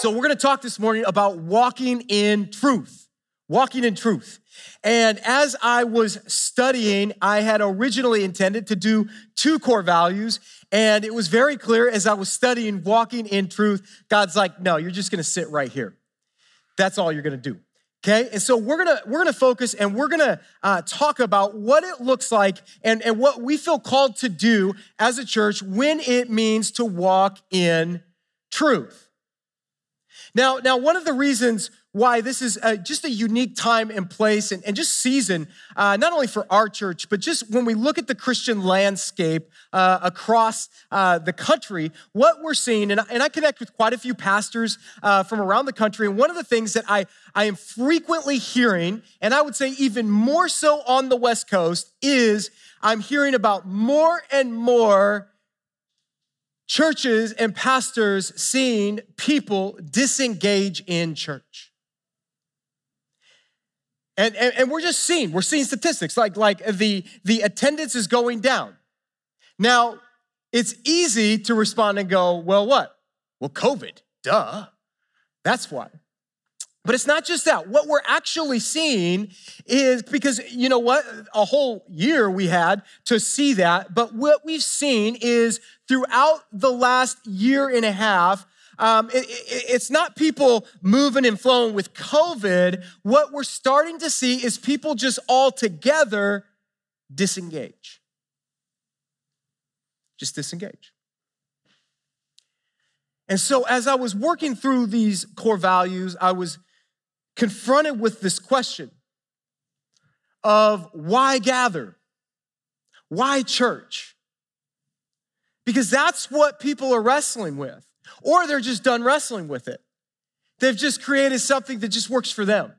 So, we're gonna talk this morning about walking in truth. Walking in truth. And as I was studying, I had originally intended to do two core values. And it was very clear as I was studying walking in truth, God's like, no, you're just gonna sit right here. That's all you're gonna do. Okay, and so we're gonna we're gonna focus and we're gonna uh, talk about what it looks like and, and what we feel called to do as a church when it means to walk in truth. Now, now one of the reasons why this is a, just a unique time and place and, and just season, uh, not only for our church, but just when we look at the Christian landscape uh, across uh, the country, what we're seeing, and, and, I connect with quite a few pastors uh, from around the country, and one of the things that I, I am frequently hearing, and I would say even more so on the West Coast, is I'm hearing about more and more churches and pastors seeing people disengage in church. And, and, and, we're just seeing, we're seeing statistics like, like the, the attendance is going down. Now, it's easy to respond and go, well, what? Well, COVID, duh. That's why. But it's not just that. What we're actually seeing is because, you know what? A whole year we had to see that. But what we've seen is throughout the last year and a half, um, it, it, it's not people moving and flowing with COVID. What we're starting to see is people just all together disengage. Just disengage. And so, as I was working through these core values, I was confronted with this question of why gather? Why church? Because that's what people are wrestling with or they're just done wrestling with it. They've just created something that just works for them.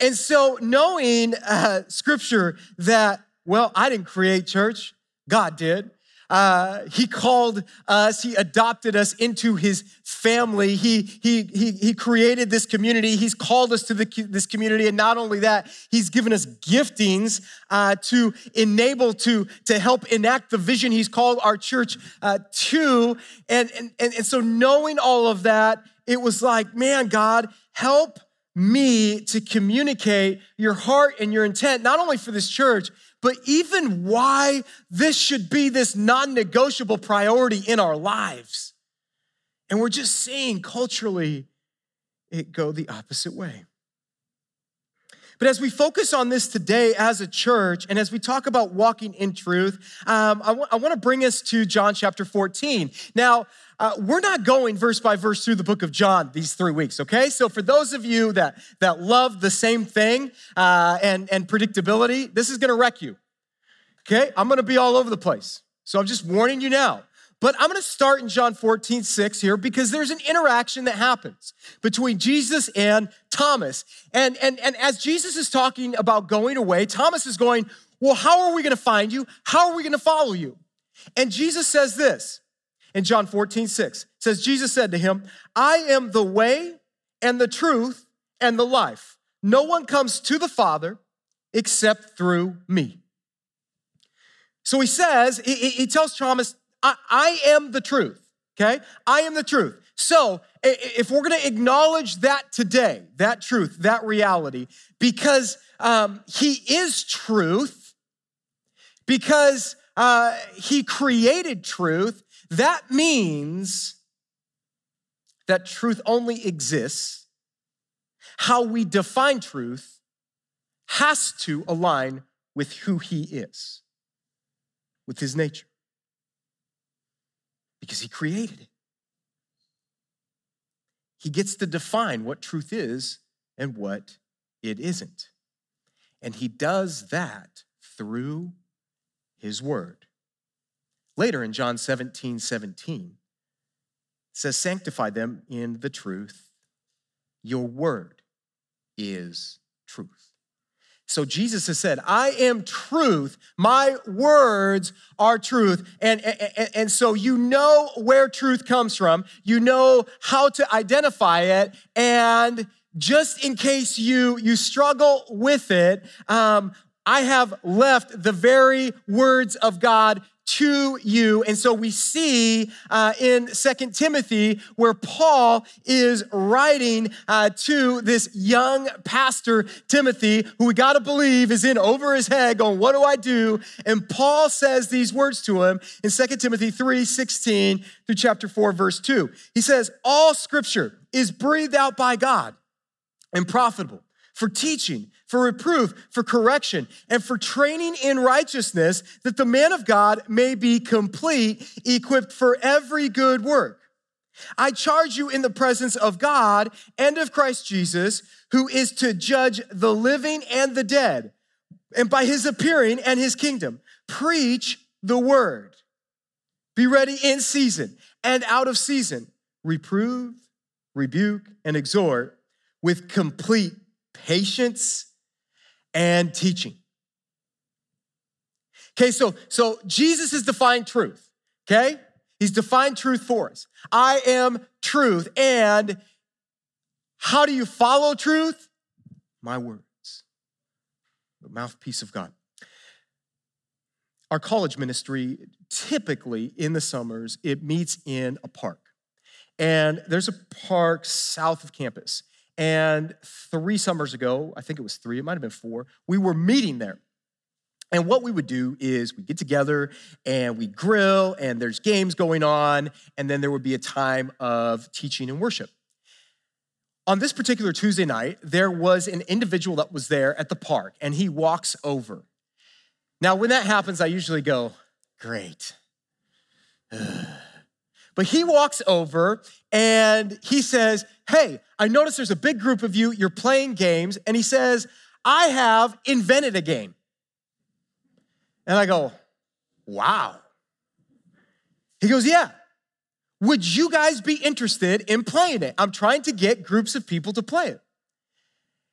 And so, knowing uh, scripture that, well, I didn't create church, God did. Uh, he called us, he adopted us into his family. He, he, he, he created this community. He's called us to the, this community. And not only that, he's given us giftings uh, to enable, to, to help enact the vision he's called our church uh, to. And, and, and, and so knowing all of that, it was like, man, God, help me to communicate your heart and your intent, not only for this church, but even why this should be this non negotiable priority in our lives. And we're just seeing culturally it go the opposite way. But as we focus on this today as a church, and as we talk about walking in truth, um, I, w- I want to bring us to John chapter 14. Now, uh, we're not going verse by verse through the book of John these three weeks, okay? So for those of you that, that love the same thing uh, and, and predictability, this is gonna wreck you, okay? I'm gonna be all over the place. So I'm just warning you now. But I'm gonna start in John 14, 6 here because there's an interaction that happens between Jesus and Thomas. And, and, and as Jesus is talking about going away, Thomas is going, Well, how are we gonna find you? How are we gonna follow you? And Jesus says this in John 14, 6. says, Jesus said to him, I am the way and the truth and the life. No one comes to the Father except through me. So he says, he, he tells Thomas, I, I am the truth, okay? I am the truth. So if we're gonna acknowledge that today, that truth, that reality, because um, he is truth, because uh, he created truth, that means that truth only exists. How we define truth has to align with who he is, with his nature, because he created it. He gets to define what truth is and what it isn't. And he does that through his word. Later in John 17, 17, it says, Sanctify them in the truth. Your word is truth. So Jesus has said, I am truth. My words are truth. And, and, and, so you know where truth comes from. You know how to identify it. And just in case you, you struggle with it, um, I have left the very words of God to you. And so we see uh, in Second Timothy where Paul is writing uh, to this young pastor, Timothy, who we got to believe is in over his head going, What do I do? And Paul says these words to him in Second Timothy 3 16 through chapter 4, verse 2. He says, All scripture is breathed out by God and profitable for teaching, for reproof, for correction, and for training in righteousness, that the man of God may be complete, equipped for every good work. I charge you in the presence of God and of Christ Jesus, who is to judge the living and the dead, and by his appearing and his kingdom, preach the word. Be ready in season and out of season. Reprove, rebuke, and exhort with complete patience and teaching. Okay, so so Jesus is defined truth. Okay? He's defined truth for us. I am truth. And how do you follow truth? My words. The mouthpiece of God. Our college ministry, typically in the summers, it meets in a park. And there's a park south of campus. And three summers ago, I think it was three, it might have been four, we were meeting there. And what we would do is we get together and we grill, and there's games going on, and then there would be a time of teaching and worship. On this particular Tuesday night, there was an individual that was there at the park, and he walks over. Now, when that happens, I usually go, Great. But he walks over and he says, Hey, I notice there's a big group of you, you're playing games. And he says, I have invented a game. And I go, Wow. He goes, Yeah. Would you guys be interested in playing it? I'm trying to get groups of people to play it.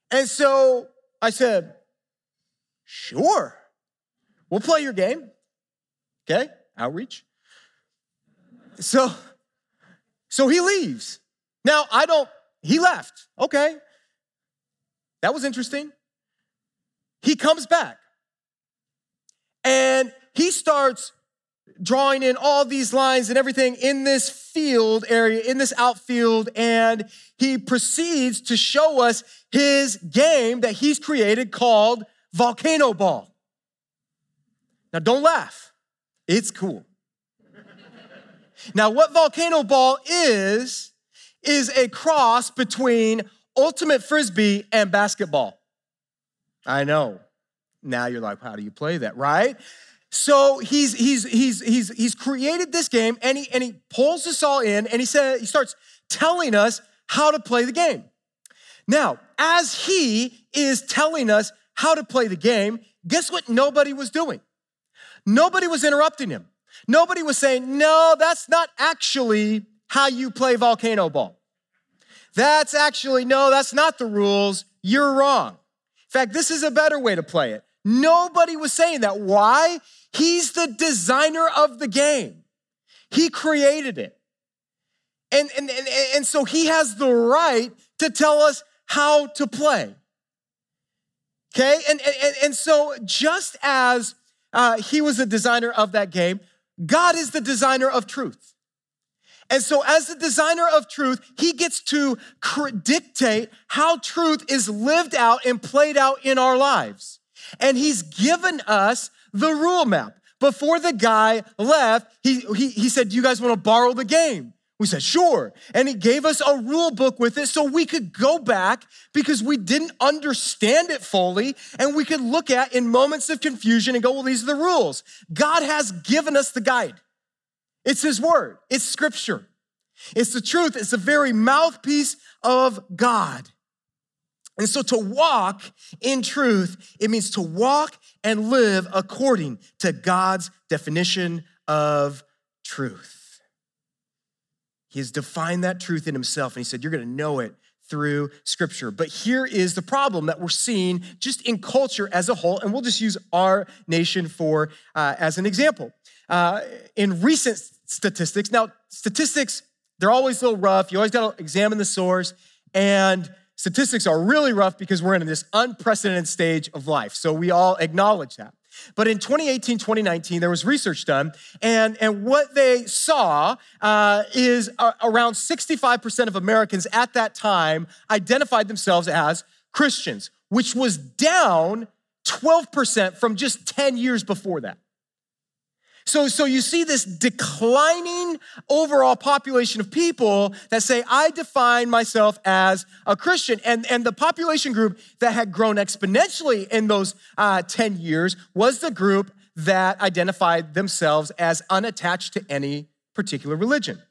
And so I said, Sure. We'll play your game. Okay, outreach. So, so he leaves. Now, I don't, he left. Okay. That was interesting. He comes back and he starts drawing in all these lines and everything in this field area, in this outfield, and he proceeds to show us his game that he's created called Volcano Ball. Now, don't laugh, it's cool. Now, what Volcano Ball is, is a cross between ultimate frisbee and basketball. I know. Now you're like, how do you play that, right? So he's he's he's he's he's created this game and he and he pulls us all in and he said he starts telling us how to play the game. Now, as he is telling us how to play the game, guess what nobody was doing? Nobody was interrupting him. Nobody was saying, no, that's not actually how you play volcano ball. That's actually, no, that's not the rules. You're wrong. In fact, this is a better way to play it. Nobody was saying that. Why? He's the designer of the game, he created it. And, and, and, and so he has the right to tell us how to play. Okay? And, and, and so just as uh, he was the designer of that game, God is the designer of truth. And so, as the designer of truth, he gets to dictate how truth is lived out and played out in our lives. And he's given us the rule map. Before the guy left, he, he, he said, you guys want to borrow the game? We said, sure. And he gave us a rule book with it so we could go back because we didn't understand it fully and we could look at in moments of confusion and go, well, these are the rules. God has given us the guide. It's his word, it's scripture, it's the truth, it's the very mouthpiece of God. And so to walk in truth, it means to walk and live according to God's definition of truth. He has defined that truth in himself, and he said, You're going to know it through scripture. But here is the problem that we're seeing just in culture as a whole, and we'll just use our nation for uh, as an example. Uh, in recent statistics, now statistics, they're always a little rough. You always got to examine the source, and statistics are really rough because we're in this unprecedented stage of life. So we all acknowledge that. But in 2018, 2019, there was research done, and, and what they saw uh, is uh, around 65% of Americans at that time identified themselves as Christians, which was down 12% from just 10 years before that. So, so you see this declining overall population of people that say, I define myself as a Christian. And, and the population group that had grown exponentially in those uh, 10 years was the group that identified themselves as unattached to any particular religion.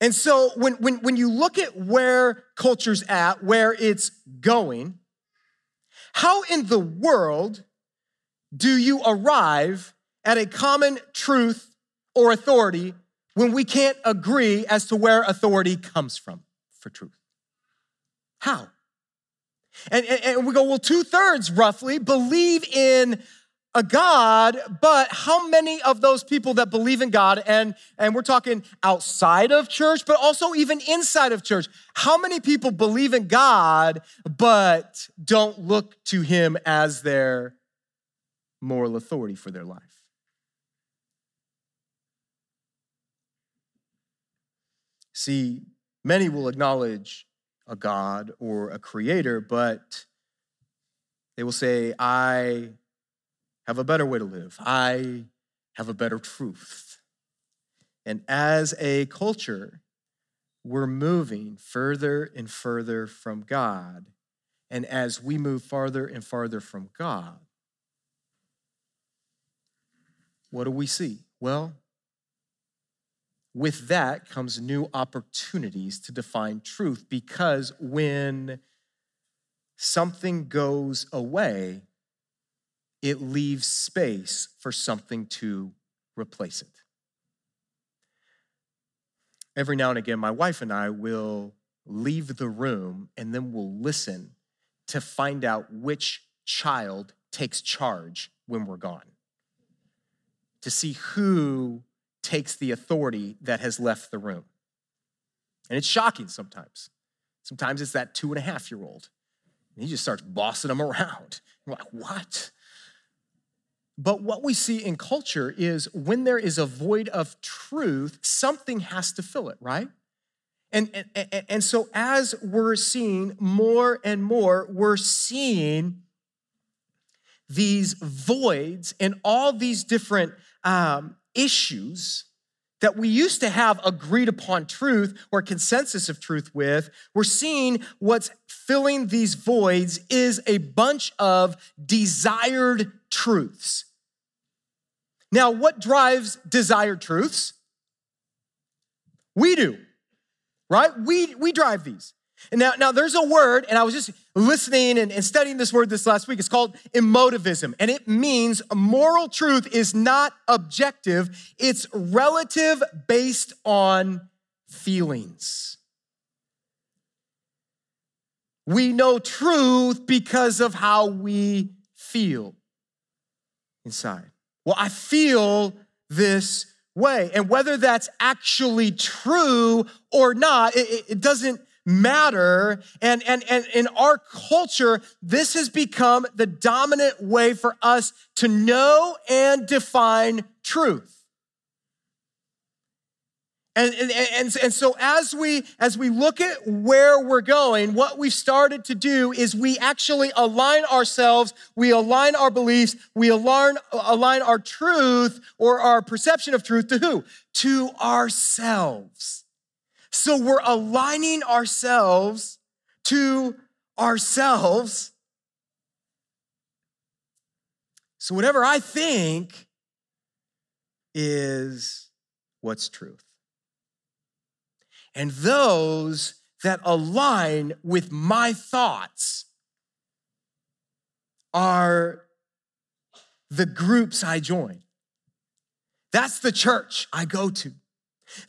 And so when, when, when you look at where culture's at, where it's going, how in the world do you arrive at a common truth or authority when we can't agree as to where authority comes from for truth? How? And, and, and we go, well, two thirds roughly believe in a God, but how many of those people that believe in God, and, and we're talking outside of church, but also even inside of church, how many people believe in God, but don't look to Him as their moral authority for their life. See, many will acknowledge a God or a creator, but they will say, I have a better way to live. I have a better truth. And as a culture, we're moving further and further from God. And as we move farther and farther from God, what do we see? Well, with that comes new opportunities to define truth because when something goes away, it leaves space for something to replace it. Every now and again, my wife and I will leave the room and then we'll listen to find out which child takes charge when we're gone to see who takes the authority that has left the room. And it's shocking sometimes. Sometimes it's that two and a half year old. And he just starts bossing them around. We're like, what? But what we see in culture is when there is a void of truth, something has to fill it, right? And, and, and so as we're seeing more and more, we're seeing these voids in all these different um, issues that we used to have agreed upon truth or consensus of truth with, we're seeing what's filling these voids is a bunch of desired truths. Now, what drives desired truths? We do, right? We, we drive these. And now, now there's a word, and I was just listening and, and studying this word this last week. It's called emotivism, and it means moral truth is not objective, it's relative based on feelings. We know truth because of how we feel inside. Well, I feel this way. And whether that's actually true or not, it, it doesn't matter. And, and, and in our culture, this has become the dominant way for us to know and define truth. And, and, and, and, so as we as we look at where we're going, what we've started to do is we actually align ourselves, we align our beliefs, we align, align our truth or our perception of truth to who? To ourselves. So we're aligning ourselves to ourselves. So whatever I think is what's truth. And those that align with my thoughts are the groups I join. That's the church I go to.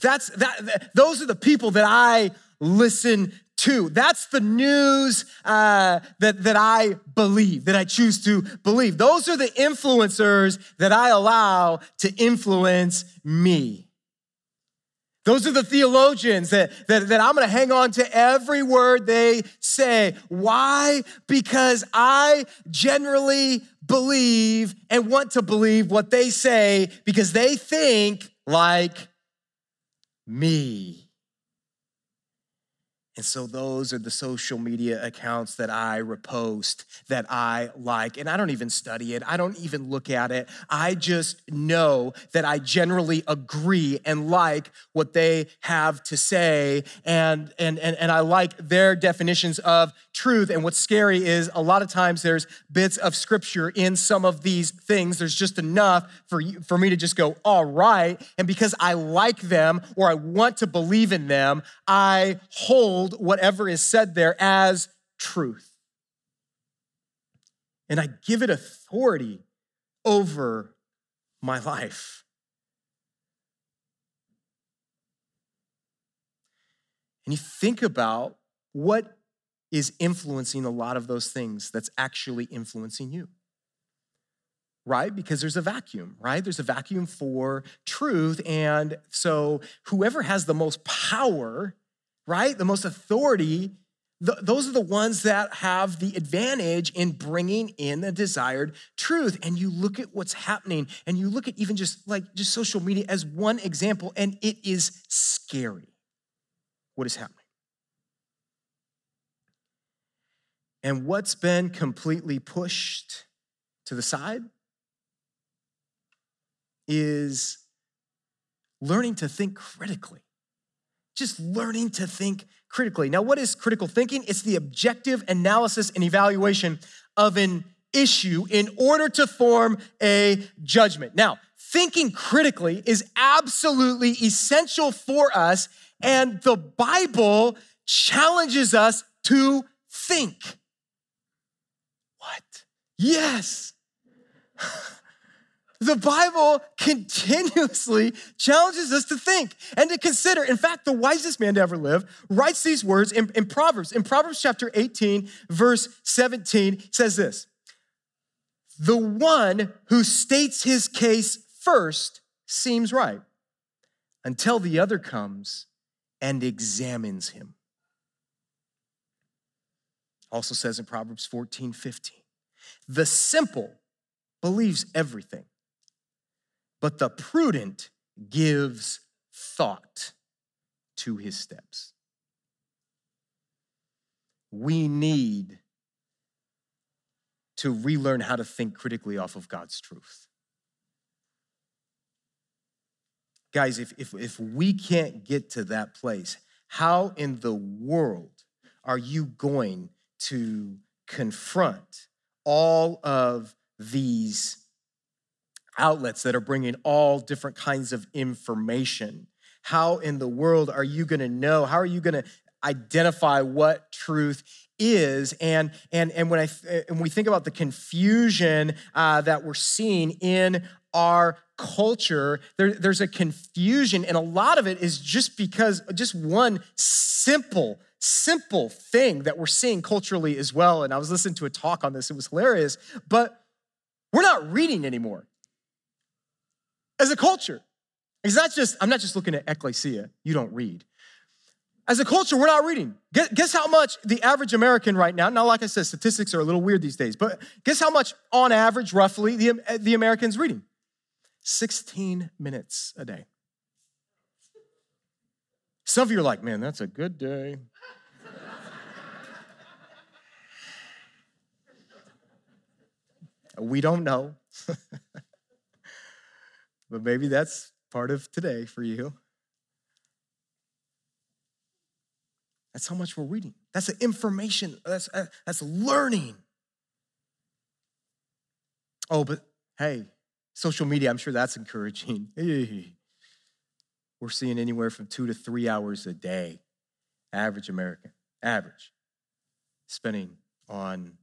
That's that, those are the people that I listen to. That's the news uh, that, that I believe, that I choose to believe. Those are the influencers that I allow to influence me. Those are the theologians that, that, that I'm gonna hang on to every word they say. Why? Because I generally believe and want to believe what they say because they think like me. And so those are the social media accounts that I repost, that I like. And I don't even study it, I don't even look at it. I just know that I generally agree and like what they have to say. And, and, and, and I like their definitions of truth. And what's scary is a lot of times there's bits of scripture in some of these things. There's just enough for, you, for me to just go, all right. And because I like them or I want to believe in them, I hold hold whatever is said there as truth. And I give it authority over my life. And you think about what is influencing a lot of those things that's actually influencing you. Right? Because there's a vacuum, right? There's a vacuum for truth. And so whoever has the most power right? The most authority, th- those are the ones that have the advantage in bringing in the desired truth. And you look at what's happening and you look at even just like just social media as one example, and it is scary what is happening. And what's been completely pushed to the side is learning to think critically just learning to think critically. Now, what is critical thinking? It's the objective analysis and evaluation of an issue in order to form a judgment. Now, thinking critically is absolutely essential for us, and the Bible challenges us to think. What? Yes. The Bible continuously challenges us to think and to consider. In fact, the wisest man to ever live writes these words in, in Proverbs. In Proverbs chapter 18, verse 17, says this The one who states his case first seems right until the other comes and examines him. Also says in Proverbs 14, 15, the simple believes everything but the prudent gives thought to his steps. We need to relearn how to think critically off of God's truth. Guys, if, if, if we can't get to that place, how in the world are you going to confront all of these outlets that are bringing all different kinds of information. How in the world are you going to know? How are you going to identify what truth is and and and when i and we think about the confusion uh, that we're seeing in our culture there, there's a confusion and a lot of it is just because just one simple simple thing that we're seeing culturally as well and i was listening to a talk on this it was hilarious but we're not reading anymore as a culture. It's not just, I'm not just looking at ecclesia, you don't read. As a culture, we're not reading. Guess how much the average American right now, now, like I said, statistics are a little weird these days, but guess how much on average, roughly, the, the American's reading? 16 minutes a day. Some of you are like, man, that's a good day. we don't know. but maybe that's part of today for you. That's how much we're reading. That's information. That's, uh, that's learning. Oh, but hey, social media, I'm sure that's encouraging. We're seeing anywhere from two to three hours a day, average American, average, spending on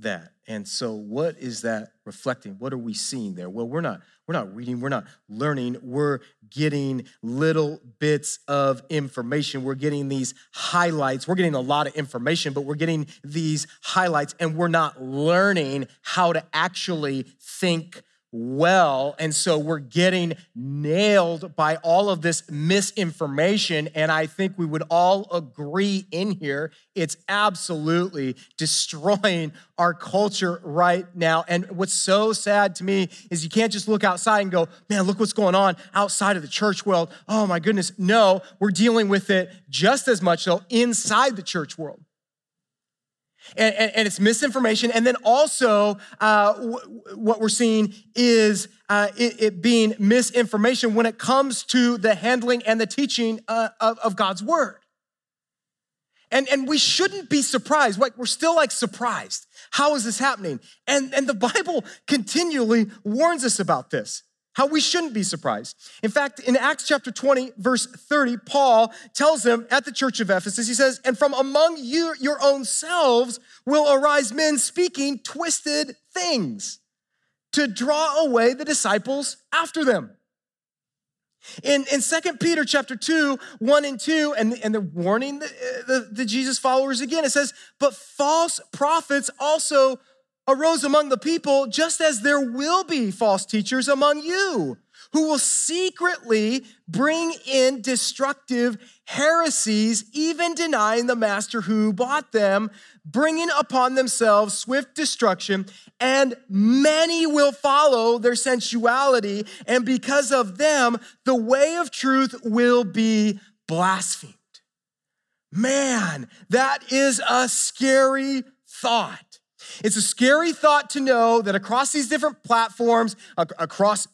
that. And so what is that reflecting? What are we seeing there? Well, we're not we're not reading, we're not learning. We're getting little bits of information. We're getting these highlights. We're getting a lot of information, but we're getting these highlights and we're not learning how to actually think well. And so we're getting nailed by all of this misinformation. And I think we would all agree in here it's absolutely destroying our culture right now. And what's so sad to me is you can't just look outside and go, man, look what's going on outside of the church world. Oh my goodness. No, we're dealing with it just as much so inside the church world and, and, and it's misinformation. And then also, uh, w- what we're seeing is uh, it, it, being misinformation when it comes to the handling and the teaching uh, of, of God's word. And, and we shouldn't be surprised. Like, we're still like surprised. How is this happening? And, and the Bible continually warns us about this how we shouldn't be surprised. In fact, in Acts chapter 20, verse 30, Paul tells them at the church of Ephesus, he says, And from among you, your own selves, will arise men speaking twisted things to draw away the disciples after them. In, in 2 Peter chapter 2, 1 and 2, and, and they're warning the, uh, the, the Jesus followers again, it says, But false prophets also arose among the people, just as there will be false teachers among you who will secretly bring in destructive heresies, even denying the master who bought them, bringing upon themselves swift destruction, and many will follow their sensuality, and because of them, the way of truth will be blasphemed. Man, that is a scary thought. It's a scary thought to know that across these different platforms, across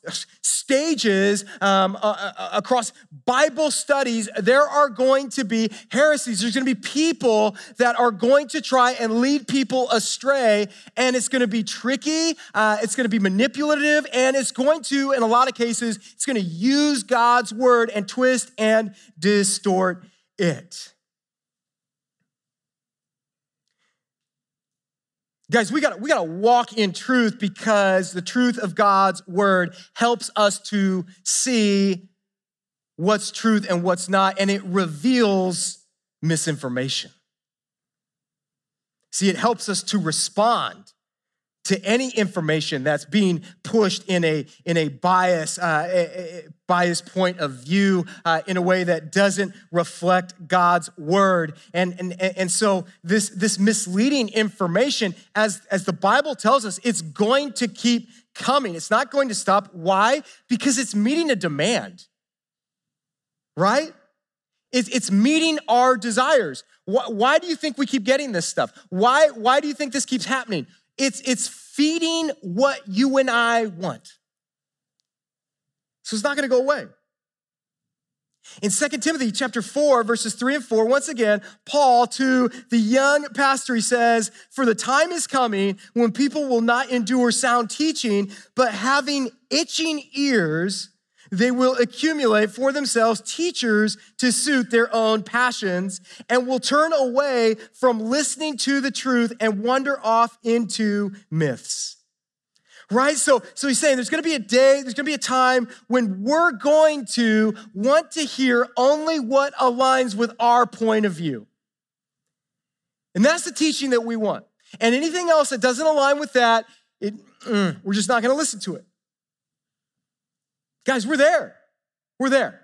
stages, um, uh, uh, across Bible studies, there are going to be heresies. There's going to be people that are going to try and lead people astray, and it's going to be tricky, uh, it's going to be manipulative, and it's going to, in a lot of cases, it's going to use God's word and twist and distort it. Guys, we gotta, we got to walk in truth because the truth of God's word helps us to see what's truth and what's not and it reveals misinformation. See, it helps us to respond to any information that's being pushed in a in a bias uh, a, a bias point of view uh, in a way that doesn't reflect God's word. And and and so this this misleading information as as the Bible tells us it's going to keep coming. It's not going to stop. Why? Because it's meeting a demand. Right? It's, it's meeting our desires. Why, why do you think we keep getting this stuff? Why why do you think this keeps happening it's, it's feeding what you and I want. So it's not going to go away. In 2 Timothy chapter 4, verses 3 and 4, once again, Paul to the young pastor, he says, For the time is coming when people will not endure sound teaching, but having itching ears, they will accumulate for themselves teachers to suit their own passions and will turn away from listening to the truth and wander off into myths. Right? So, so he's saying there's going to be a day, there's going to be a time when we're going to want to hear only what aligns with our point of view. And that's the teaching that we want. And anything else that doesn't align with that, it, mm, we're just not going to listen to it. Guys, we're there. We're there.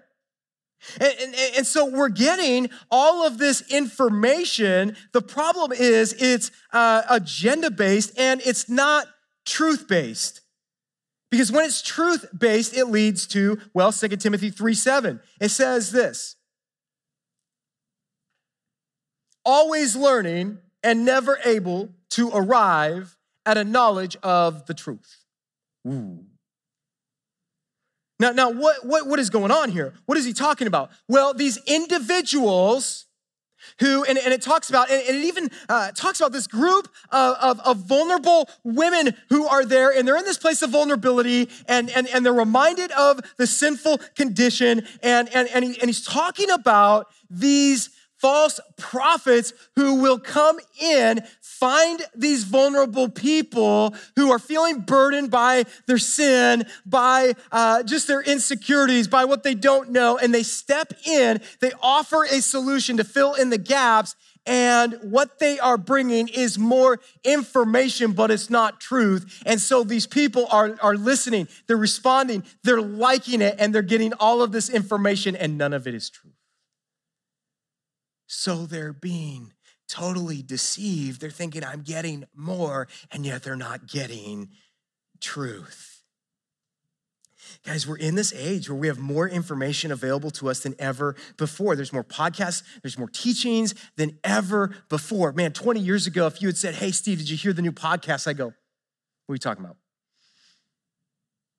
And, and, and, so we're getting all of this information. The problem is it's uh, agenda based and it's not truth based. Because when it's truth based, it leads to, well, 2 Timothy 3 7. It says this always learning and never able to arrive at a knowledge of the truth. Ooh. Now, now what, what, what is going on here? What is he talking about? Well, these individuals who, and, and it talks about, and, it even uh, talks about this group of, of, of, vulnerable women who are there, and they're in this place of vulnerability, and, and, and they're reminded of the sinful condition, and, and, and, he, and he's talking about these false prophets who will come in, find these vulnerable people who are feeling burdened by their sin, by uh, just their insecurities, by what they don't know, and they step in, they offer a solution to fill in the gaps, and what they are bringing is more information, but it's not truth. And so these people are, are listening, they're responding, they're liking it, and they're getting all of this information, and none of it is true. So they're being totally deceived. They're thinking, I'm getting more, and yet they're not getting truth. Guys, we're in this age where we have more information available to us than ever before. There's more podcasts, there's more teachings than ever before. Man, 20 years ago, if you had said, Hey, Steve, did you hear the new podcast? I go, What are you talking about?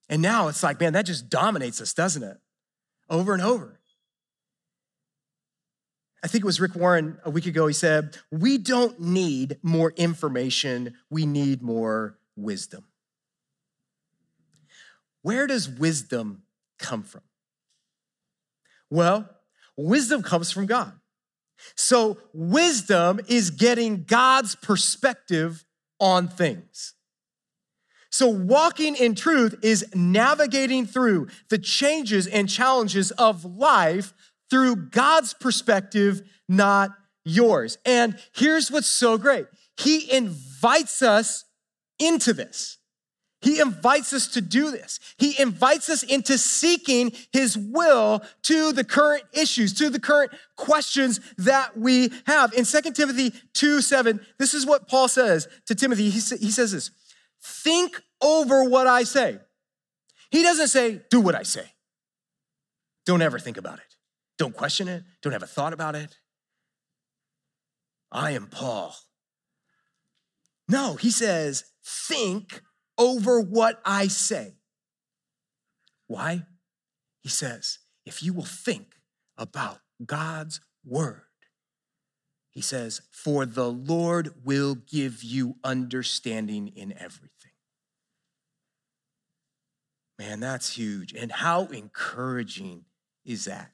And now it's like, man, that just dominates us, doesn't it? Over and over. I think it was Rick Warren a week ago. He said, We don't need more information, we need more wisdom. Where does wisdom come from? Well, wisdom comes from God. So, wisdom is getting God's perspective on things. So, walking in truth is navigating through the changes and challenges of life through God's perspective, not yours. And here's what's so great He invites us into this. He invites us to do this. He invites us into seeking his will to the current issues, to the current questions that we have. In 2 Timothy 2 7, this is what Paul says to Timothy. He, he says this Think over what I say. He doesn't say, Do what I say. Don't ever think about it. Don't question it. Don't have a thought about it. I am Paul. No, he says, Think over what I say. Why? He says, if you will think about God's word, he says, for the Lord will give you understanding in everything. Man, that's huge. And how encouraging is that?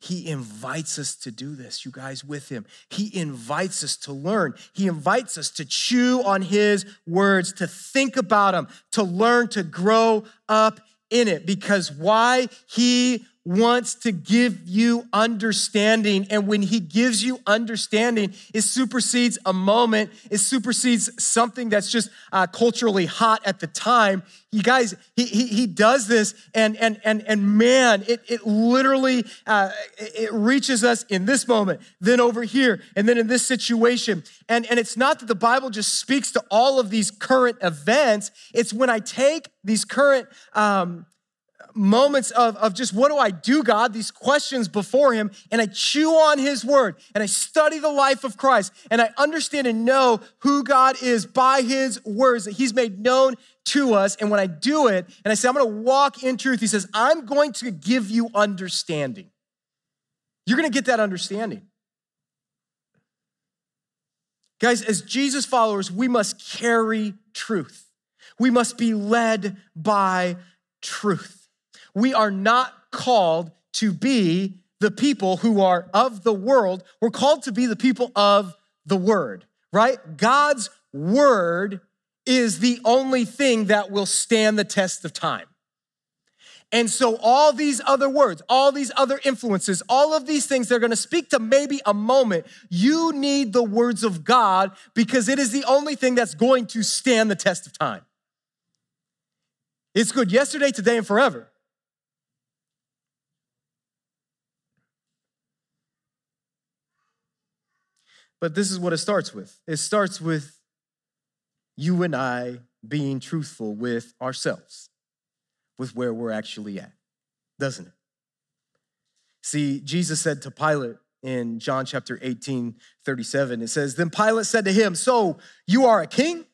He invites us to do this, you guys, with him. He invites us to learn. He invites us to chew on his words, to think about them, to learn, to grow up in it. Because why? He wants to give you understanding. And when he gives you understanding, it supersedes a moment, it supersedes something that's just uh, culturally hot at the time. You guys, he, he, he does this, and, and, and, and man, it, it literally uh, it reaches us in this moment, then over here, and then in this situation. And, and it's not that the Bible just speaks to all of these current events, it's when I take these current um, moments of, of just what do I do, God? These questions before Him, and I chew on His Word, and I study the life of Christ, and I understand and know who God is by His words that He's made known to us. And when I do it, and I say, I'm gonna walk in truth, He says, I'm going to give you understanding. You're gonna get that understanding. Guys, as Jesus followers, we must carry truth. We must be led by truth. We are not called to be the people who are of the world. We're called to be the people of the word, right? God's word is the only thing that will stand the test of time. And so, all these other words, all these other influences, all of these things, they're gonna speak to maybe a moment. You need the words of God because it is the only thing that's going to stand the test of time. It's good yesterday, today, and forever. But this is what it starts with it starts with you and I being truthful with ourselves, with where we're actually at, doesn't it? See, Jesus said to Pilate in John chapter 18, 37, it says, Then Pilate said to him, So you are a king?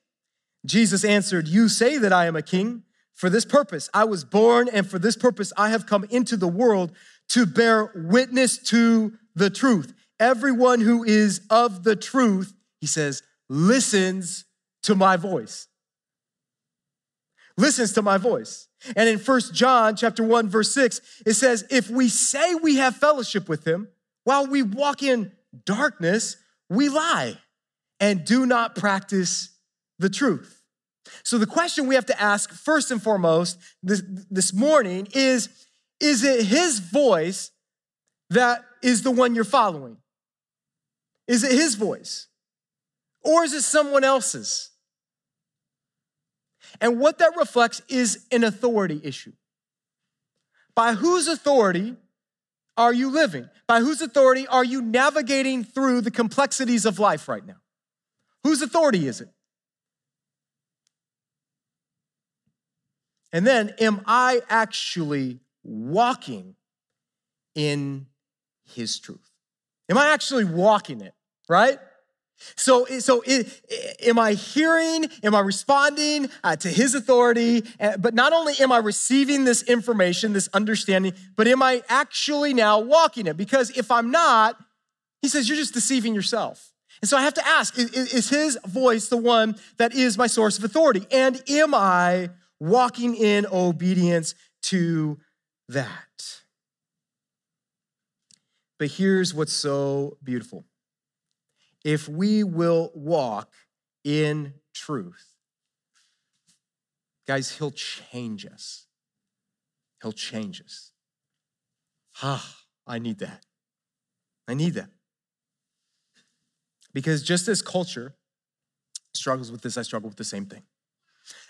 Jesus answered, You say that I am a king. For this purpose I was born, and for this purpose I have come into the world to bear witness to the truth. Everyone who is of the truth, he says, listens to my voice. Listens to my voice. And in First John chapter 1 verse 6, it says, "If we say we have fellowship with him while we walk in darkness, we lie and do not practice the truth." So the question we have to ask first and foremost this, this morning is is it his voice that is the one you're following? Is it his voice? Or is it someone else's? And what that reflects is an authority issue. By whose authority are you living? By whose authority are you navigating through the complexities of life right now? Whose authority is it? And then, am I actually walking in his truth? Am I actually walking it, right? So, so it, am I hearing? Am I responding uh, to his authority? Uh, but not only am I receiving this information, this understanding, but am I actually now walking it? Because if I'm not, he says, you're just deceiving yourself. And so I have to ask is, is his voice the one that is my source of authority? And am I walking in obedience to that? But here's what's so beautiful if we will walk in truth, guys, He'll change us. He'll change us. Ah, I need that. I need that. Because just as culture struggles with this, I struggle with the same thing.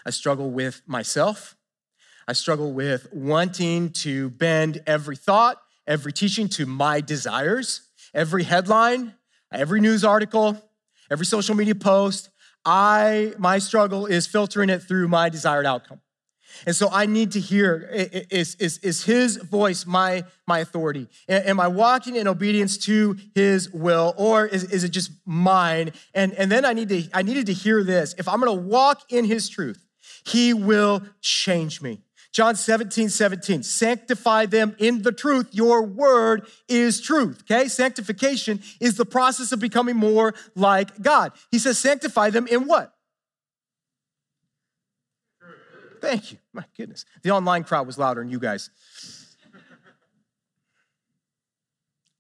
I struggle with myself. I struggle with wanting to bend every thought, every teaching to my desires, every headline, every news article, every social media post, I my struggle is filtering it through my desired outcome. And so I need to hear is, is, is his voice my, my authority? Am I walking in obedience to his will or is, is it just mine? And, and then I need to I needed to hear this. If I'm gonna walk in his truth, he will change me. John 17, 17, sanctify them in the truth. Your word is truth. Okay? Sanctification is the process of becoming more like God. He says, sanctify them in what? Thank you. My goodness. The online crowd was louder than you guys.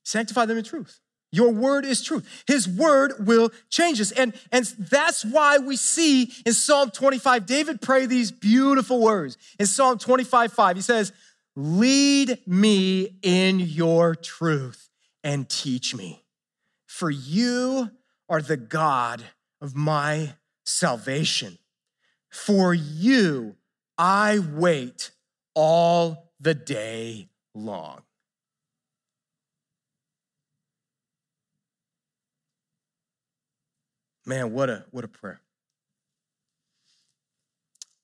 Sanctify them in truth. Your word is truth. His word will change us. And, and that's why we see in Psalm 25, David pray these beautiful words. In Psalm 25, 5, he says, Lead me in your truth and teach me. For you are the God of my salvation. For you I wait all the day long. Man, what a what a prayer.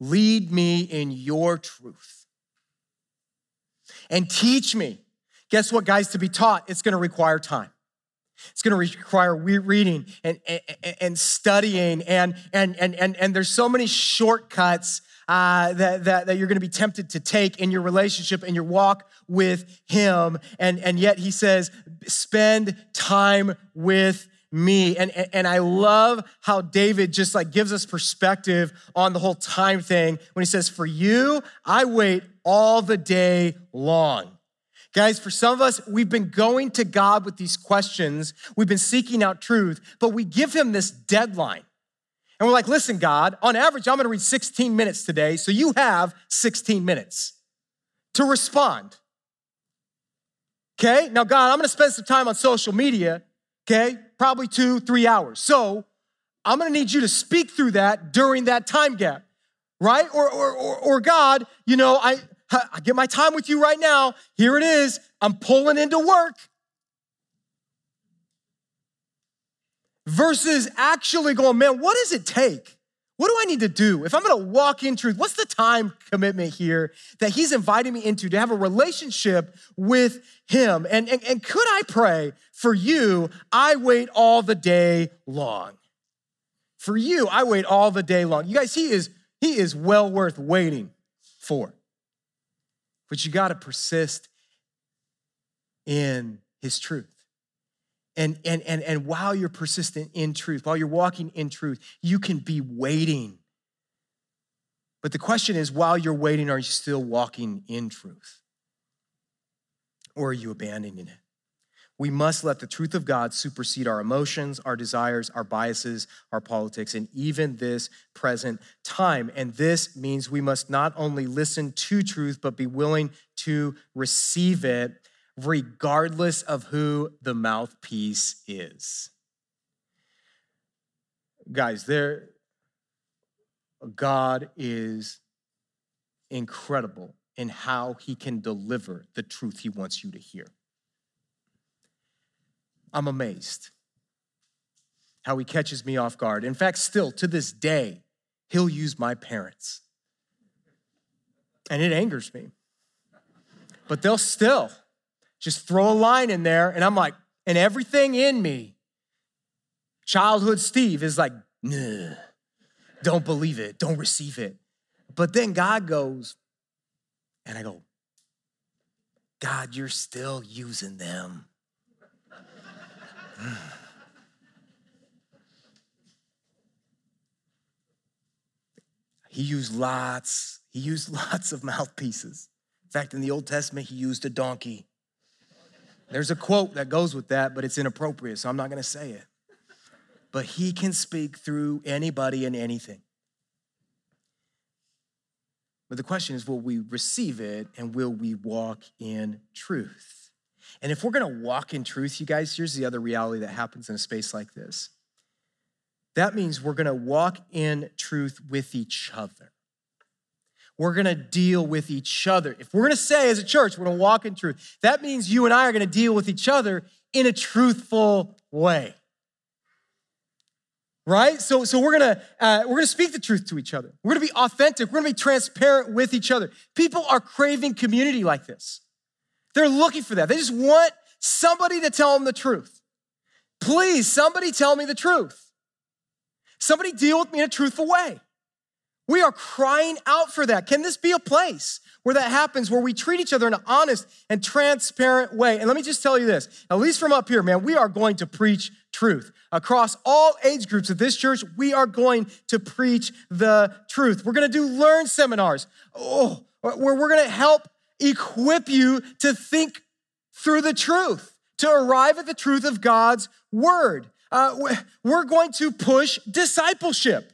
Lead me in your truth. And teach me. Guess what, guys? To be taught, it's going to require time. It's going to require reading and, and, and studying, and, and, and, and, and there's so many shortcuts uh, that, that, that you're going to be tempted to take in your relationship and your walk with Him. And, and yet He says, spend time with me. And, and I love how David just like gives us perspective on the whole time thing when he says, For you, I wait all the day long. Guys, for some of us, we've been going to God with these questions. We've been seeking out truth, but we give him this deadline. And we're like, listen, God, on average, I'm gonna read 16 minutes today, so you have 16 minutes to respond. Okay? Now, God, I'm gonna spend some time on social media, okay? Probably two, three hours. So I'm gonna need you to speak through that during that time gap, right? Or, or, or, or God, you know, I, I get my time with you right now. Here it is. I'm pulling into work. Versus actually going, man, what does it take? What do I need to do? If I'm gonna walk in truth, what's the time commitment here that He's inviting me into to have a relationship with Him? And, and, and could I pray for you? I wait all the day long. For you, I wait all the day long. You guys, He is, he is well worth waiting for. But you gotta persist in His truth. And, and, and, and while you're persistent in truth, while you're walking in truth, you can be waiting. But the question is while you're waiting, are you still walking in truth? Or are you abandoning it? We must let the truth of God supersede our emotions, our desires, our biases, our politics, and even this present time. And this means we must not only listen to truth, but be willing to receive it regardless of who the mouthpiece is. guys, there, God is incredible in how he can deliver the truth he wants you to hear. I'm amazed how he catches me off guard. In fact, still to this day, he'll use my parents. And it angers me. But they'll still just throw a line in there, and I'm like, and everything in me, childhood Steve is like, don't believe it, don't receive it. But then God goes, and I go, God, you're still using them. he used lots, he used lots of mouthpieces. In fact, in the Old Testament, he used a donkey. There's a quote that goes with that, but it's inappropriate, so I'm not gonna say it. But he can speak through anybody and anything. But the question is will we receive it and will we walk in truth? And if we're gonna walk in truth, you guys, here's the other reality that happens in a space like this. That means we're gonna walk in truth with each other. We're gonna deal with each other. If we're gonna say as a church, we're gonna walk in truth, that means you and I are gonna deal with each other in a truthful way. Right? So so we're gonna uh, we're gonna speak the truth to each other. We're gonna be authentic. We're gonna be transparent with each other. People are craving community like this. They're looking for that. They just want somebody to tell them the truth. Please somebody tell me the truth. Somebody deal with me in a truthful way we are crying out for that can this be a place where that happens, where we treat each other in an honest and transparent way. And let me just tell you this, at least from up here, man, we are going to preach truth. Across all age groups of this church, we are going to preach the truth. We're going to do learn seminars. Oh, where we're going to help equip you to think through the truth, to arrive at the truth of God's word. Uh, we're going to push discipleship.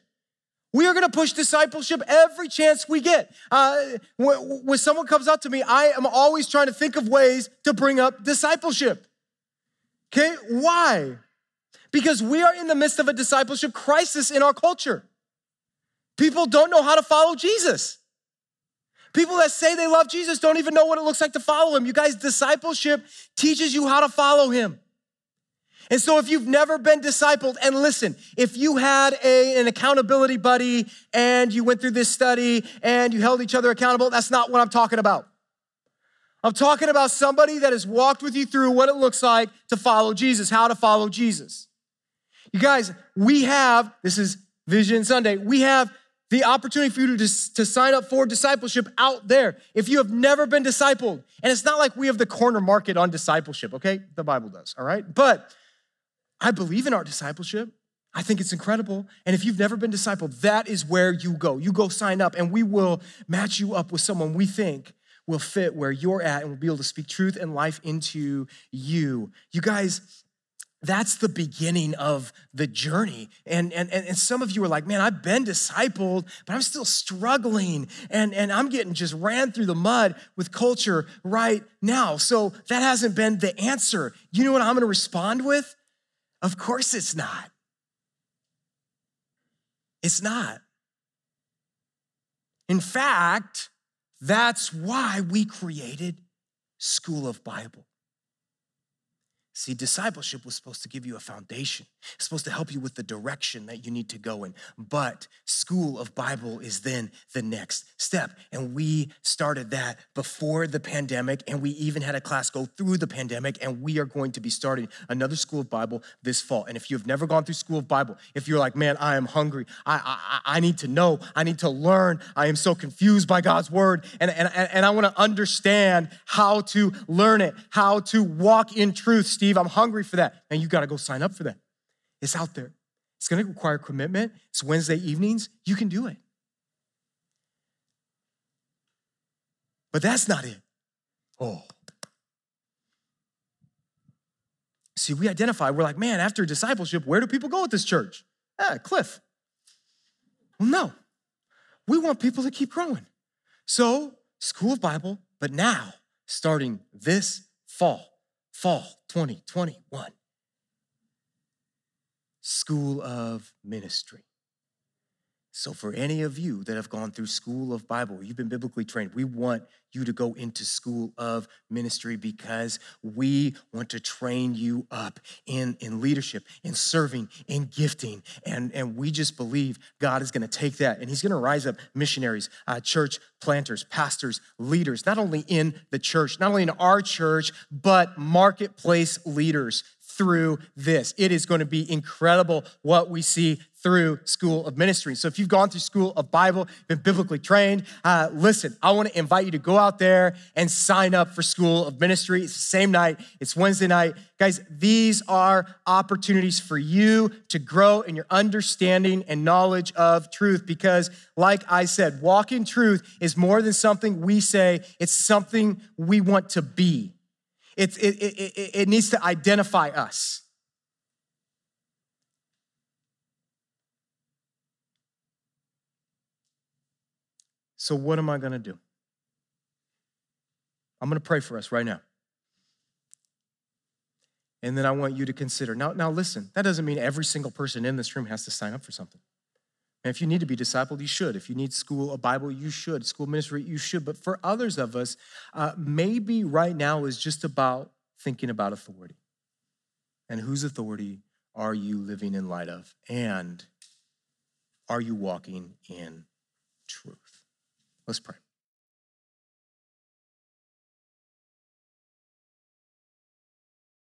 We are going to push discipleship every chance we get. Uh, when someone comes up to me, I am always trying to think of ways to bring up discipleship. Okay, why? Because we are in the midst of a discipleship crisis in our culture. People don't know how to follow Jesus. People that say they love Jesus don't even know what it looks like to follow him. You guys, discipleship teaches you how to follow him. And so, if you've never been discipled, and listen, if you had a, an accountability buddy and you went through this study and you held each other accountable, that's not what I'm talking about. I'm talking about somebody that has walked with you through what it looks like to follow Jesus, how to follow Jesus. You guys, we have, this is Vision Sunday, we have the opportunity for you to, to sign up for discipleship out there. If you have never been discipled, and it's not like we have the corner market on discipleship, okay? The Bible does, all right? But I believe in our discipleship. I think it's incredible. And if you've never been discipled, that is where you go. You go sign up, and we will match you up with someone we think will fit where you're at and will be able to speak truth and life into you. You guys, that's the beginning of the journey. And, and, and some of you are like, man, I've been discipled, but I'm still struggling. And, and I'm getting just ran through the mud with culture right now. So that hasn't been the answer. You know what I'm gonna respond with? Of course it's not. It's not. In fact, that's why we created School of Bible. See, discipleship was supposed to give you a foundation. It's supposed to help you with the direction that you need to go in. But school of Bible is then the next step. And we started that before the pandemic, and we even had a class go through the pandemic, and we are going to be starting another school of Bible this fall. And if you've never gone through school of Bible, if you're like, man, I am hungry, I, I, I need to know, I need to learn, I am so confused by God's word, and, and, and I want to understand how to learn it, how to walk in truth, Steve Steve, I'm hungry for that. And you got to go sign up for that. It's out there. It's going to require commitment. It's Wednesday evenings. You can do it. But that's not it. Oh. See, we identify, we're like, man, after discipleship, where do people go at this church? Ah, Cliff. Well, no. We want people to keep growing. So, School of Bible, but now, starting this fall, fall 2021. School of Ministry. So, for any of you that have gone through School of Bible, you've been biblically trained, we want you to go into School of Ministry because we want to train you up in, in leadership, in serving, in gifting. And, and we just believe God is going to take that and He's going to rise up missionaries, uh, church planters, pastors, leaders, not only in the church, not only in our church, but marketplace leaders through this. It is going to be incredible what we see through School of Ministry. So if you've gone through School of Bible, been biblically trained, uh, listen, I want to invite you to go out there and sign up for School of Ministry. It's the same night, it's Wednesday night. Guys, these are opportunities for you to grow in your understanding and knowledge of truth because, like I said, walk in truth is more than something we say, it's something we want to be. It's, it, it, it, it needs to identify us. So, what am I going to do? I'm going to pray for us right now. And then I want you to consider. Now, now listen, that doesn't mean every single person in this room has to sign up for something. And if you need to be discipled, you should. If you need school, a Bible, you should. School ministry, you should. But for others of us, uh, maybe right now is just about thinking about authority. And whose authority are you living in light of? And are you walking in truth? Let's pray.